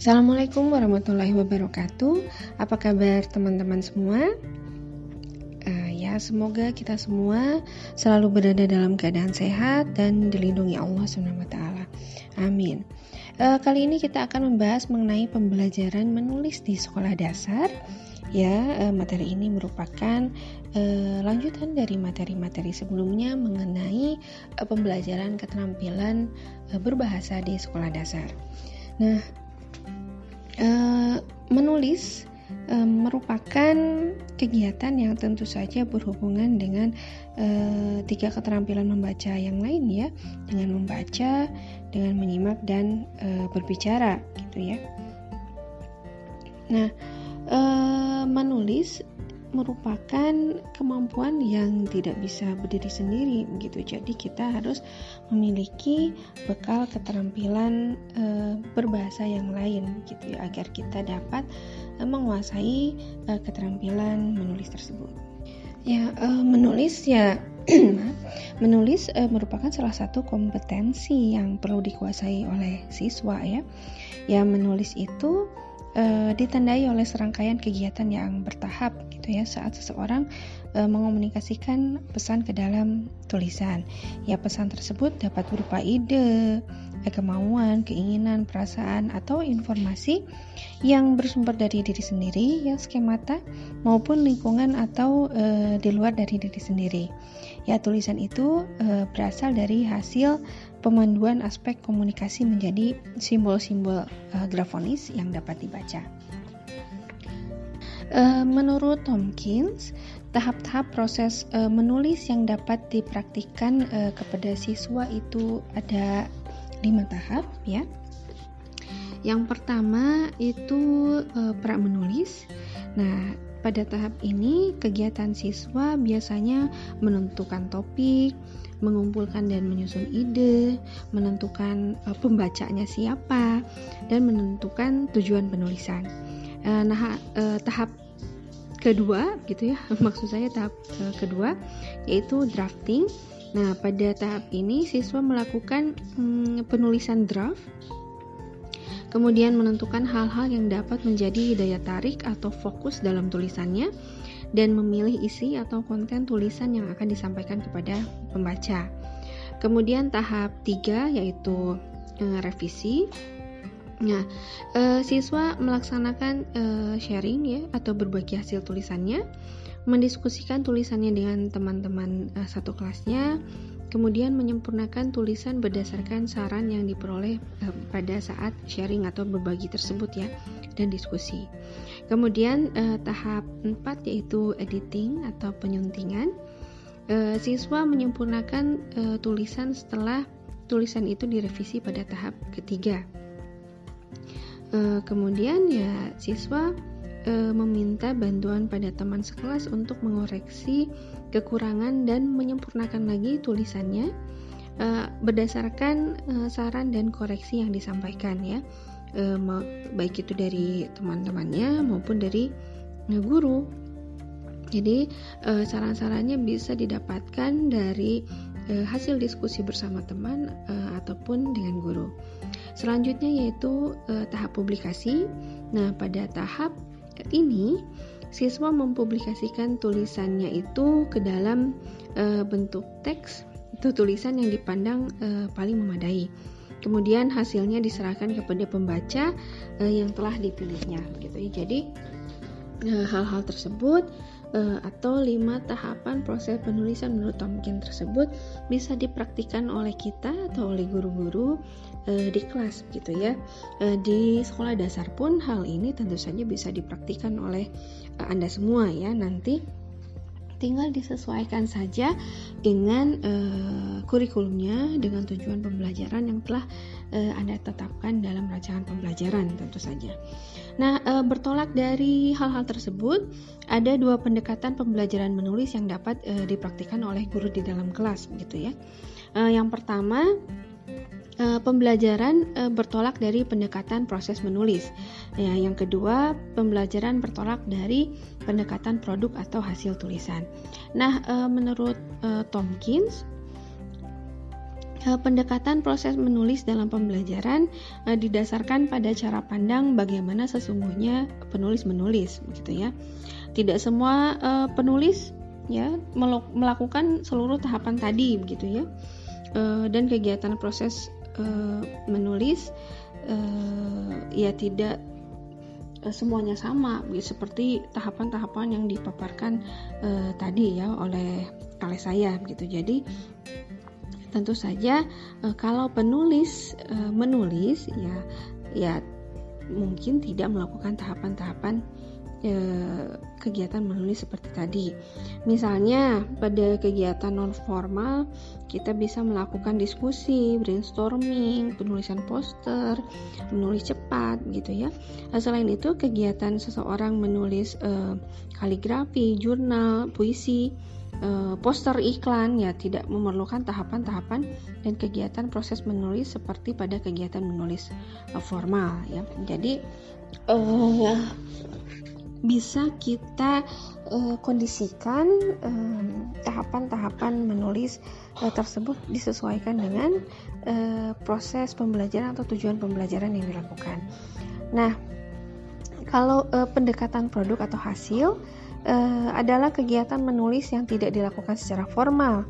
Assalamualaikum warahmatullahi wabarakatuh. Apa kabar teman-teman semua? Uh, ya, semoga kita semua selalu berada dalam keadaan sehat dan dilindungi Allah SWT. Amin. Uh, kali ini kita akan membahas mengenai pembelajaran menulis di sekolah dasar. Ya, uh, materi ini merupakan uh, lanjutan dari materi-materi sebelumnya mengenai uh, pembelajaran keterampilan uh, berbahasa di sekolah dasar. Nah, Eh, menulis uh, merupakan kegiatan yang tentu saja berhubungan dengan uh, tiga keterampilan membaca yang lain ya, dengan membaca, dengan menyimak dan berbicara gitu ya. Nah, menulis merupakan kemampuan yang tidak bisa berdiri sendiri begitu. Jadi kita harus memiliki bekal keterampilan e, berbahasa yang lain gitu ya agar kita dapat e, menguasai e, keterampilan menulis tersebut. Ya, e, menulis ya menulis e, merupakan salah satu kompetensi yang perlu dikuasai oleh siswa ya. Ya, menulis itu e, ditandai oleh serangkaian kegiatan yang bertahap gitu ya. Saat seseorang e, mengomunikasikan pesan ke dalam tulisan. Ya pesan tersebut dapat berupa ide, kemauan, keinginan, perasaan atau informasi yang bersumber dari diri sendiri ya skemata maupun lingkungan atau e, di luar dari diri sendiri. Ya tulisan itu e, berasal dari hasil pemanduan aspek komunikasi menjadi simbol-simbol uh, grafonis yang dapat dibaca. Menurut Tomkins, tahap-tahap proses uh, menulis yang dapat dipraktikkan uh, kepada siswa itu ada lima tahap, ya. Yang pertama itu uh, pra menulis. Nah, pada tahap ini kegiatan siswa biasanya menentukan topik, mengumpulkan dan menyusun ide, menentukan uh, pembacanya siapa, dan menentukan tujuan penulisan. Uh, nah, uh, tahap kedua gitu ya, maksud saya tahap uh, kedua yaitu drafting. Nah, pada tahap ini siswa melakukan um, penulisan draft kemudian menentukan hal-hal yang dapat menjadi daya tarik atau fokus dalam tulisannya, dan memilih isi atau konten tulisan yang akan disampaikan kepada pembaca. Kemudian tahap 3 yaitu e, revisi. Nah, e, siswa melaksanakan e, sharing ya atau berbagi hasil tulisannya, mendiskusikan tulisannya dengan teman-teman e, satu kelasnya, kemudian menyempurnakan tulisan berdasarkan saran yang diperoleh e, pada saat sharing atau berbagi tersebut ya dan diskusi. Kemudian eh, tahap 4 yaitu editing atau penyuntingan. Eh, siswa menyempurnakan eh, tulisan setelah tulisan itu direvisi pada tahap ketiga. Eh, kemudian ya siswa eh, meminta bantuan pada teman sekelas untuk mengoreksi kekurangan dan menyempurnakan lagi tulisannya eh, berdasarkan eh, saran dan koreksi yang disampaikan ya e, baik itu dari teman-temannya maupun dari e, guru. Jadi e, saran-sarannya bisa didapatkan dari e, hasil diskusi bersama teman e, ataupun dengan guru. Selanjutnya yaitu e, tahap publikasi. Nah, pada tahap ini siswa mempublikasikan tulisannya itu ke dalam e, bentuk teks. Itu tulisan yang dipandang e, paling memadai. Kemudian hasilnya diserahkan kepada pembaca yang telah dipilihnya gitu ya. Jadi eh, hal-hal tersebut atau lima tahapan proses penulisan menurut Tomkin tersebut bisa dipraktikkan oleh kita atau oleh guru-guru uh, di kelas gitu ya uh, di sekolah dasar pun hal ini tentu saja bisa dipraktikkan oleh uh, anda semua ya nanti tinggal disesuaikan saja dengan uh, kurikulumnya dengan tujuan pembelajaran yang telah uh, Anda tetapkan dalam rancangan pembelajaran tentu saja. Nah, uh, bertolak dari hal-hal tersebut, ada dua pendekatan pembelajaran menulis yang dapat dipraktikkan oleh guru di dalam kelas gitu ya. Yang pertama uh, pembelajaran uh, bertolak dari pendekatan proses menulis. Ya, yang kedua, pembelajaran bertolak dari pendekatan produk atau hasil tulisan. Nah, uh, menurut Tomkins pendekatan proses menulis dalam pembelajaran didasarkan pada cara pandang bagaimana sesungguhnya penulis menulis begitu ya tidak semua penulis ya melakukan seluruh tahapan tadi begitu ya dan kegiatan proses menulis ya tidak semuanya sama seperti tahapan-tahapan yang dipaparkan uh, tadi ya oleh oleh saya gitu. Jadi tentu saja uh, kalau penulis uh, menulis ya ya mungkin tidak melakukan tahapan-tahapan kegiatan menulis seperti tadi. Misalnya pada kegiatan non formal kita bisa melakukan diskusi, brainstorming, penulisan poster, menulis cepat gitu ya. Nah, selain itu kegiatan seseorang menulis uh, kaligrafi, jurnal, puisi, poster iklan ya tidak memerlukan tahapan-tahapan dan kegiatan proses menulis seperti pada kegiatan menulis formal ya. Jadi uh, bisa kita uh, kondisikan tahapan-tahapan uh, menulis uh, tersebut disesuaikan dengan uh, proses pembelajaran atau tujuan pembelajaran yang dilakukan. Nah, kalau uh, pendekatan produk atau hasil uh, adalah kegiatan menulis yang tidak dilakukan secara formal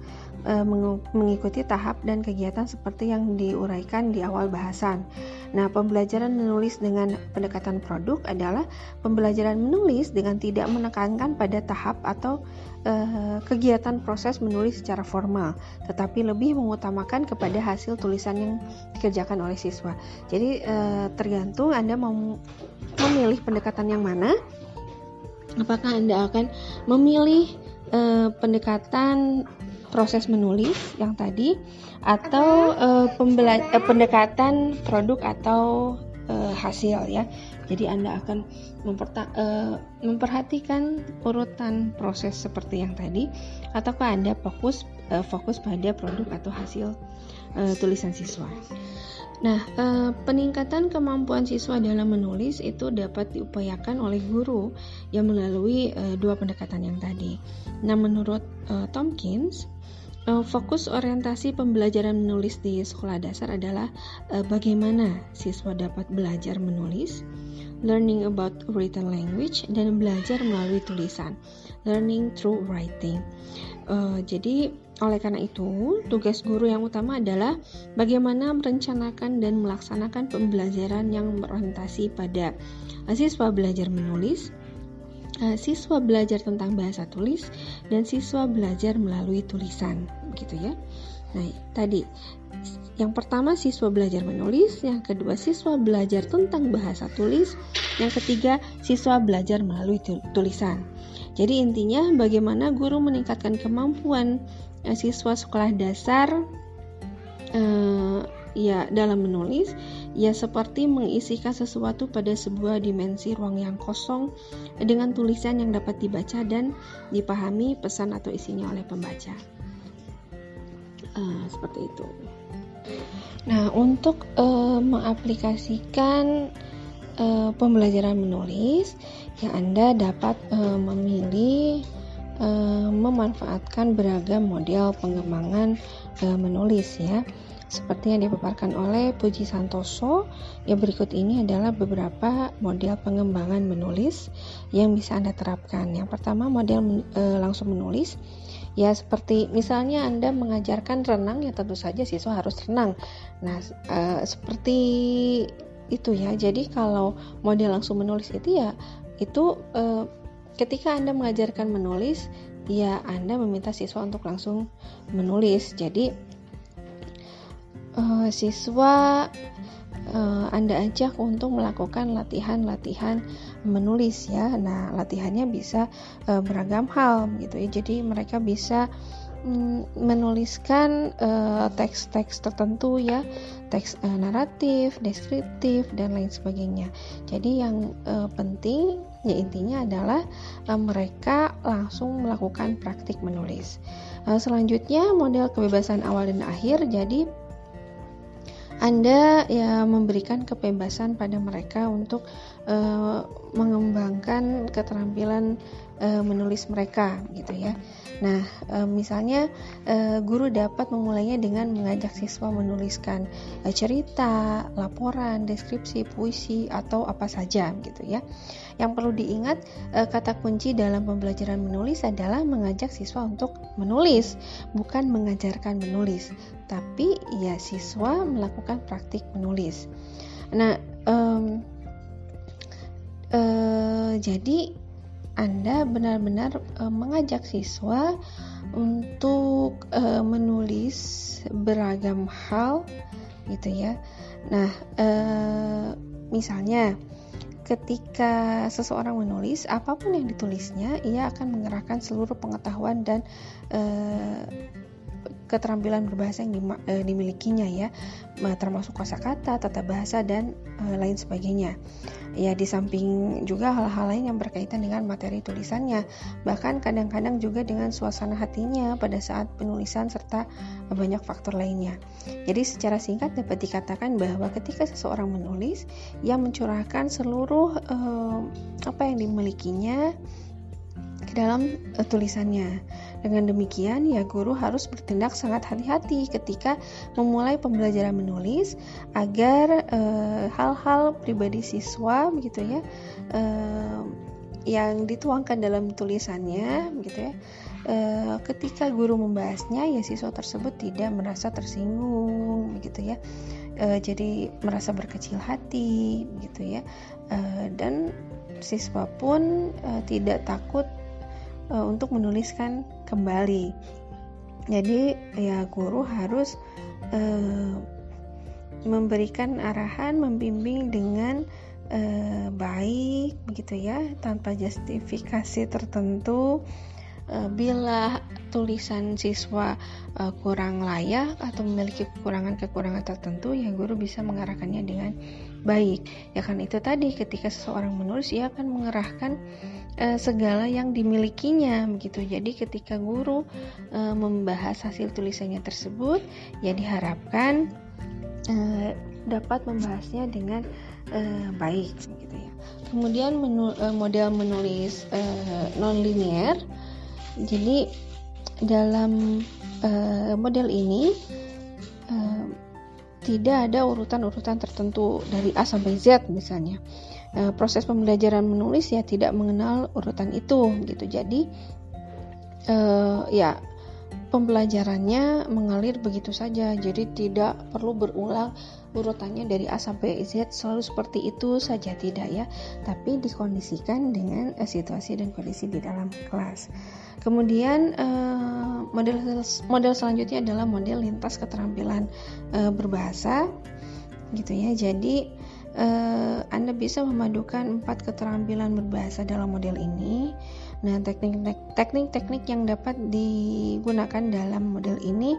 mengikuti tahap dan kegiatan seperti yang diuraikan di awal bahasan. Nah, pembelajaran menulis dengan pendekatan produk adalah pembelajaran menulis dengan tidak menekankan pada tahap atau uh, kegiatan proses menulis secara formal, tetapi lebih mengutamakan kepada hasil tulisan yang dikerjakan oleh siswa. Jadi uh, tergantung Anda mau memilih pendekatan yang mana. Apakah Anda akan memilih uh, pendekatan proses menulis yang tadi atau uh, uh, pendekatan produk atau uh, hasil ya. Jadi Anda akan uh, memperhatikan urutan proses seperti yang tadi ataukah Anda fokus uh, fokus pada produk atau hasil uh, tulisan siswa. Nah, peningkatan kemampuan siswa dalam menulis itu dapat diupayakan oleh guru yang melalui dua pendekatan yang tadi. Nah, menurut Tompkins, Eh, fokus orientasi pembelajaran menulis di sekolah dasar adalah uh, bagaimana siswa dapat belajar menulis, learning about written language, dan belajar melalui tulisan, learning through writing. Uh, jadi, oleh karena itu, tugas guru yang utama adalah bagaimana merencanakan dan melaksanakan pembelajaran yang berorientasi pada siswa belajar menulis, siswa belajar tentang bahasa tulis dan siswa belajar melalui tulisan gitu ya. Nah, tadi yang pertama siswa belajar menulis, yang kedua siswa belajar tentang bahasa tulis, yang ketiga siswa belajar melalui tulisan. Jadi intinya bagaimana guru meningkatkan kemampuan uh, siswa sekolah dasar uh, ya dalam menulis ya seperti mengisikan sesuatu pada sebuah dimensi ruang yang kosong dengan tulisan yang dapat dibaca dan dipahami pesan atau isinya oleh pembaca. Uh, seperti itu. Nah untuk uh, mengaplikasikan uh, pembelajaran menulis yang anda dapat uh, memilih memanfaatkan beragam model pengembangan menulis ya seperti yang dipaparkan oleh Puji Santoso. Yang berikut ini adalah beberapa model pengembangan menulis yang bisa Anda terapkan. Yang pertama model e, langsung menulis. Ya seperti misalnya Anda mengajarkan renang ya tentu saja siswa harus renang. Nah, e, seperti itu ya. Jadi kalau model langsung menulis itu ya itu e, ketika Anda mengajarkan menulis ya Anda meminta siswa untuk langsung menulis. Jadi uh, siswa uh, Anda ajak untuk melakukan latihan-latihan menulis ya. Nah, latihannya bisa uh, beragam hal gitu ya. Jadi mereka bisa mm, menuliskan teks-teks uh, tertentu ya, teks uh, naratif, deskriptif dan lain sebagainya. Jadi yang uh, penting ya intinya adalah uh, mereka langsung melakukan praktik menulis. Uh, selanjutnya model kebebasan awal dan akhir. Jadi anda ya memberikan kebebasan pada mereka untuk uh, mengembangkan keterampilan uh, menulis mereka gitu ya. Nah, uh, misalnya uh, guru dapat memulainya dengan mengajak siswa menuliskan uh, cerita, laporan, deskripsi, puisi atau apa saja gitu ya. Yang perlu diingat uh, kata kunci dalam pembelajaran menulis adalah mengajak siswa untuk menulis, bukan mengajarkan menulis, tapi ya siswa melakukan praktik menulis. Nah, um, uh, jadi anda benar-benar uh, mengajak siswa untuk uh, menulis beragam hal gitu ya. Nah, uh, misalnya ketika seseorang menulis apa pun yang ditulisnya, ia akan mengerahkan seluruh pengetahuan dan uh, keterampilan berbahasa yang dimilikinya ya, termasuk kosakata, tata bahasa dan lain sebagainya. Ya di samping juga hal-hal lain yang berkaitan dengan materi tulisannya. Bahkan kadang-kadang juga dengan suasana hatinya pada saat penulisan serta banyak faktor lainnya. Jadi secara singkat dapat dikatakan bahwa ketika seseorang menulis ia mencurahkan seluruh eh, apa yang dimilikinya ke dalam uh, tulisannya. Dengan demikian, ya guru harus bertindak sangat hati-hati ketika memulai pembelajaran menulis agar eh, hal-hal uh, pribadi siswa begitu ya uh, yang dituangkan dalam tulisannya gitu ya. Uh, ketika guru membahasnya ya siswa tersebut tidak merasa tersinggung begitu ya. Uh, jadi merasa berkecil hati gitu ya. Uh, dan siswa pun uh, tidak takut uh, untuk menuliskan kembali. Jadi ya guru harus uh, memberikan arahan, membimbing dengan uh, baik begitu ya, tanpa justifikasi tertentu. Uh, bila tulisan siswa uh, kurang layak atau memiliki kekurangan-kekurangan tertentu, ya guru bisa mengarahkannya dengan baik. Ya kan itu tadi ketika seseorang menulis, ia akan mengerahkan uh, segala yang dimilikinya begitu. Jadi ketika guru uh, membahas hasil tulisannya tersebut, ya diharapkan uh, dapat membahasnya dengan uh, baik gitu ya. Kemudian menu, uh, model menulis uh, non linear. Jadi dalam uh, model ini uh, tidak ada urutan-urutan tertentu dari A sampai Z misalnya. E, proses pembelajaran menulis ya tidak mengenal urutan itu gitu. Jadi e, ya pembelajarannya mengalir begitu saja. Jadi tidak perlu berulang urutannya dari A sampai Z selalu seperti itu saja tidak ya. Tapi dikondisikan dengan uh, situasi dan kondisi di dalam kelas. Kemudian uh, model model selanjutnya adalah model lintas keterampilan uh, berbahasa gitu ya. Jadi Anda bisa memadukan empat keterampilan berbahasa dalam model ini. Nah, teknik-teknik yang dapat digunakan dalam model ini,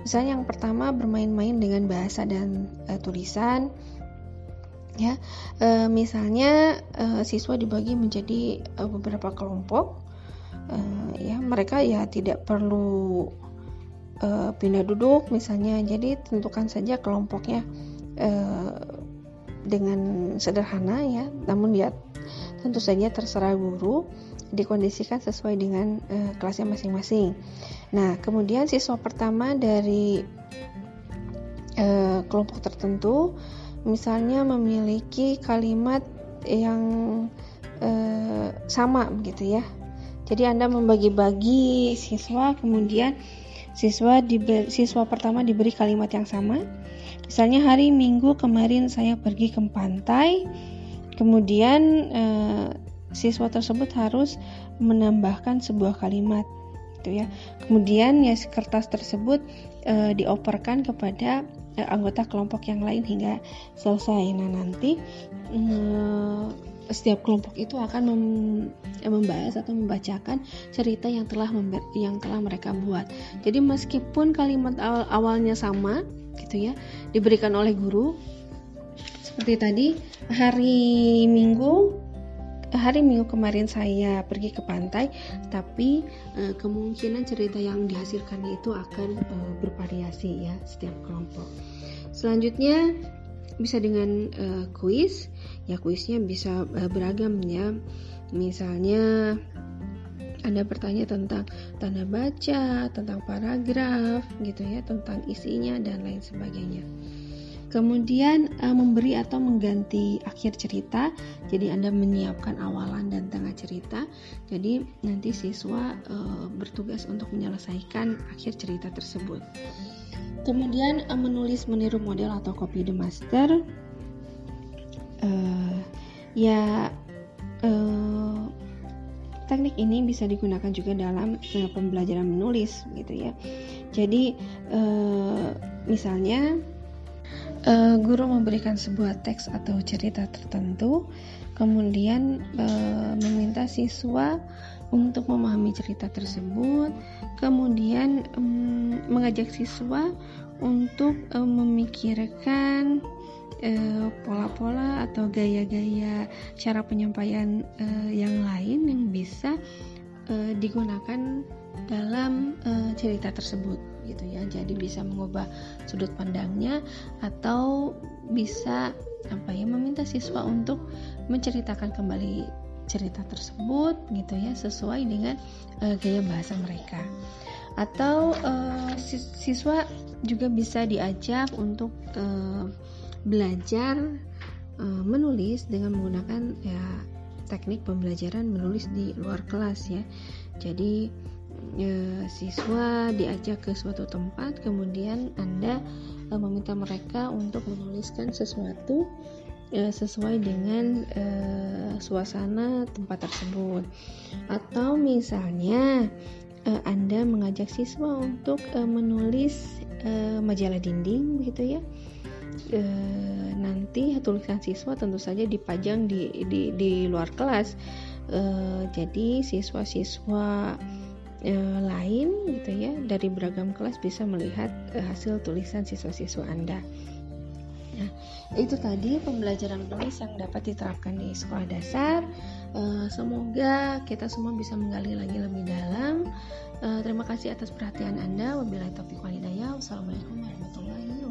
misalnya yang pertama bermain-main dengan bahasa dan uh, tulisan. Ya, uh, misalnya uh, siswa dibagi menjadi uh, beberapa kelompok. Uh, ya, mereka ya tidak perlu uh, pindah duduk misalnya. Jadi tentukan saja kelompoknya. Uh, dengan sederhana ya, namun ya tentu saja terserah guru dikondisikan sesuai dengan uh, kelasnya masing-masing. Nah, kemudian siswa pertama dari uh, kelompok tertentu misalnya memiliki kalimat yang uh, sama begitu ya. Jadi Anda membagi-bagi siswa kemudian siswa siswa pertama diberi kalimat yang sama Misalnya hari Minggu kemarin saya pergi ke pantai, kemudian siswa tersebut harus menambahkan sebuah kalimat gitu ya. Kemudian ya kertas tersebut eh, dioperkan kepada eh, anggota kelompok yang lain hingga selesai. Nah, nanti eh, setiap kelompok itu akan mem, membahas atau membacakan cerita yang telah yang telah mereka buat. Jadi meskipun kalimat awal awalnya sama, gitu ya diberikan oleh guru seperti tadi hari Minggu hari Minggu kemarin saya pergi ke pantai tapi e, kemungkinan cerita yang dihasilkan itu akan e, bervariasi ya setiap kelompok. Selanjutnya bisa dengan e, kuis. Ya kuisnya bisa e, beragam ya. Misalnya Anda bertanya tentang tanda baca, tentang paragraf, gitu ya, tentang isinya dan lain sebagainya. Kemudian e, memberi atau mengganti akhir cerita. Jadi Anda menyiapkan awalan dan tengah cerita. Jadi nanti siswa e, bertugas untuk menyelesaikan akhir cerita tersebut. Kemudian e, menulis meniru model atau copy the master. E, ya e, teknik ini bisa digunakan juga dalam pembelajaran menulis gitu ya. Jadi e, misalnya uh, guru memberikan sebuah teks atau cerita tertentu, kemudian uh, meminta siswa untuk memahami cerita tersebut, kemudian um, mengajak siswa untuk um, memikirkan pola-pola uh, atau gaya-gaya cara penyampaian uh, yang lain yang bisa uh, digunakan dalam cerita tersebut gitu ya. Jadi bisa mengubah sudut pandangnya atau bisa apa ya meminta siswa untuk menceritakan kembali cerita tersebut gitu ya sesuai dengan uh, gaya bahasa mereka. Atau uh, siswa juga bisa diajak untuk uh, belajar uh, menulis dengan menggunakan ya teknik pembelajaran menulis di luar kelas ya. Jadi e, siswa diajak ke suatu tempat kemudian anda e, meminta mereka untuk menuliskan sesuatu e, sesuai dengan e, suasana tempat tersebut. Atau misalnya e, anda mengajak siswa untuk e, menulis e, majalah dinding begitu ya. E, nanti tulisan siswa tentu saja dipajang di di, di luar kelas. E, jadi siswa-siswa e, lain gitu ya dari beragam kelas bisa melihat e, hasil tulisan siswa-siswa Anda. Nah, itu tadi pembelajaran menulis yang dapat diterapkan di sekolah dasar. E, semoga kita semua bisa menggali lagi lebih dalam. E, terima kasih atas perhatian Anda. Wabillahi taufiq walhidayah. Wassalamualaikum warahmatullahi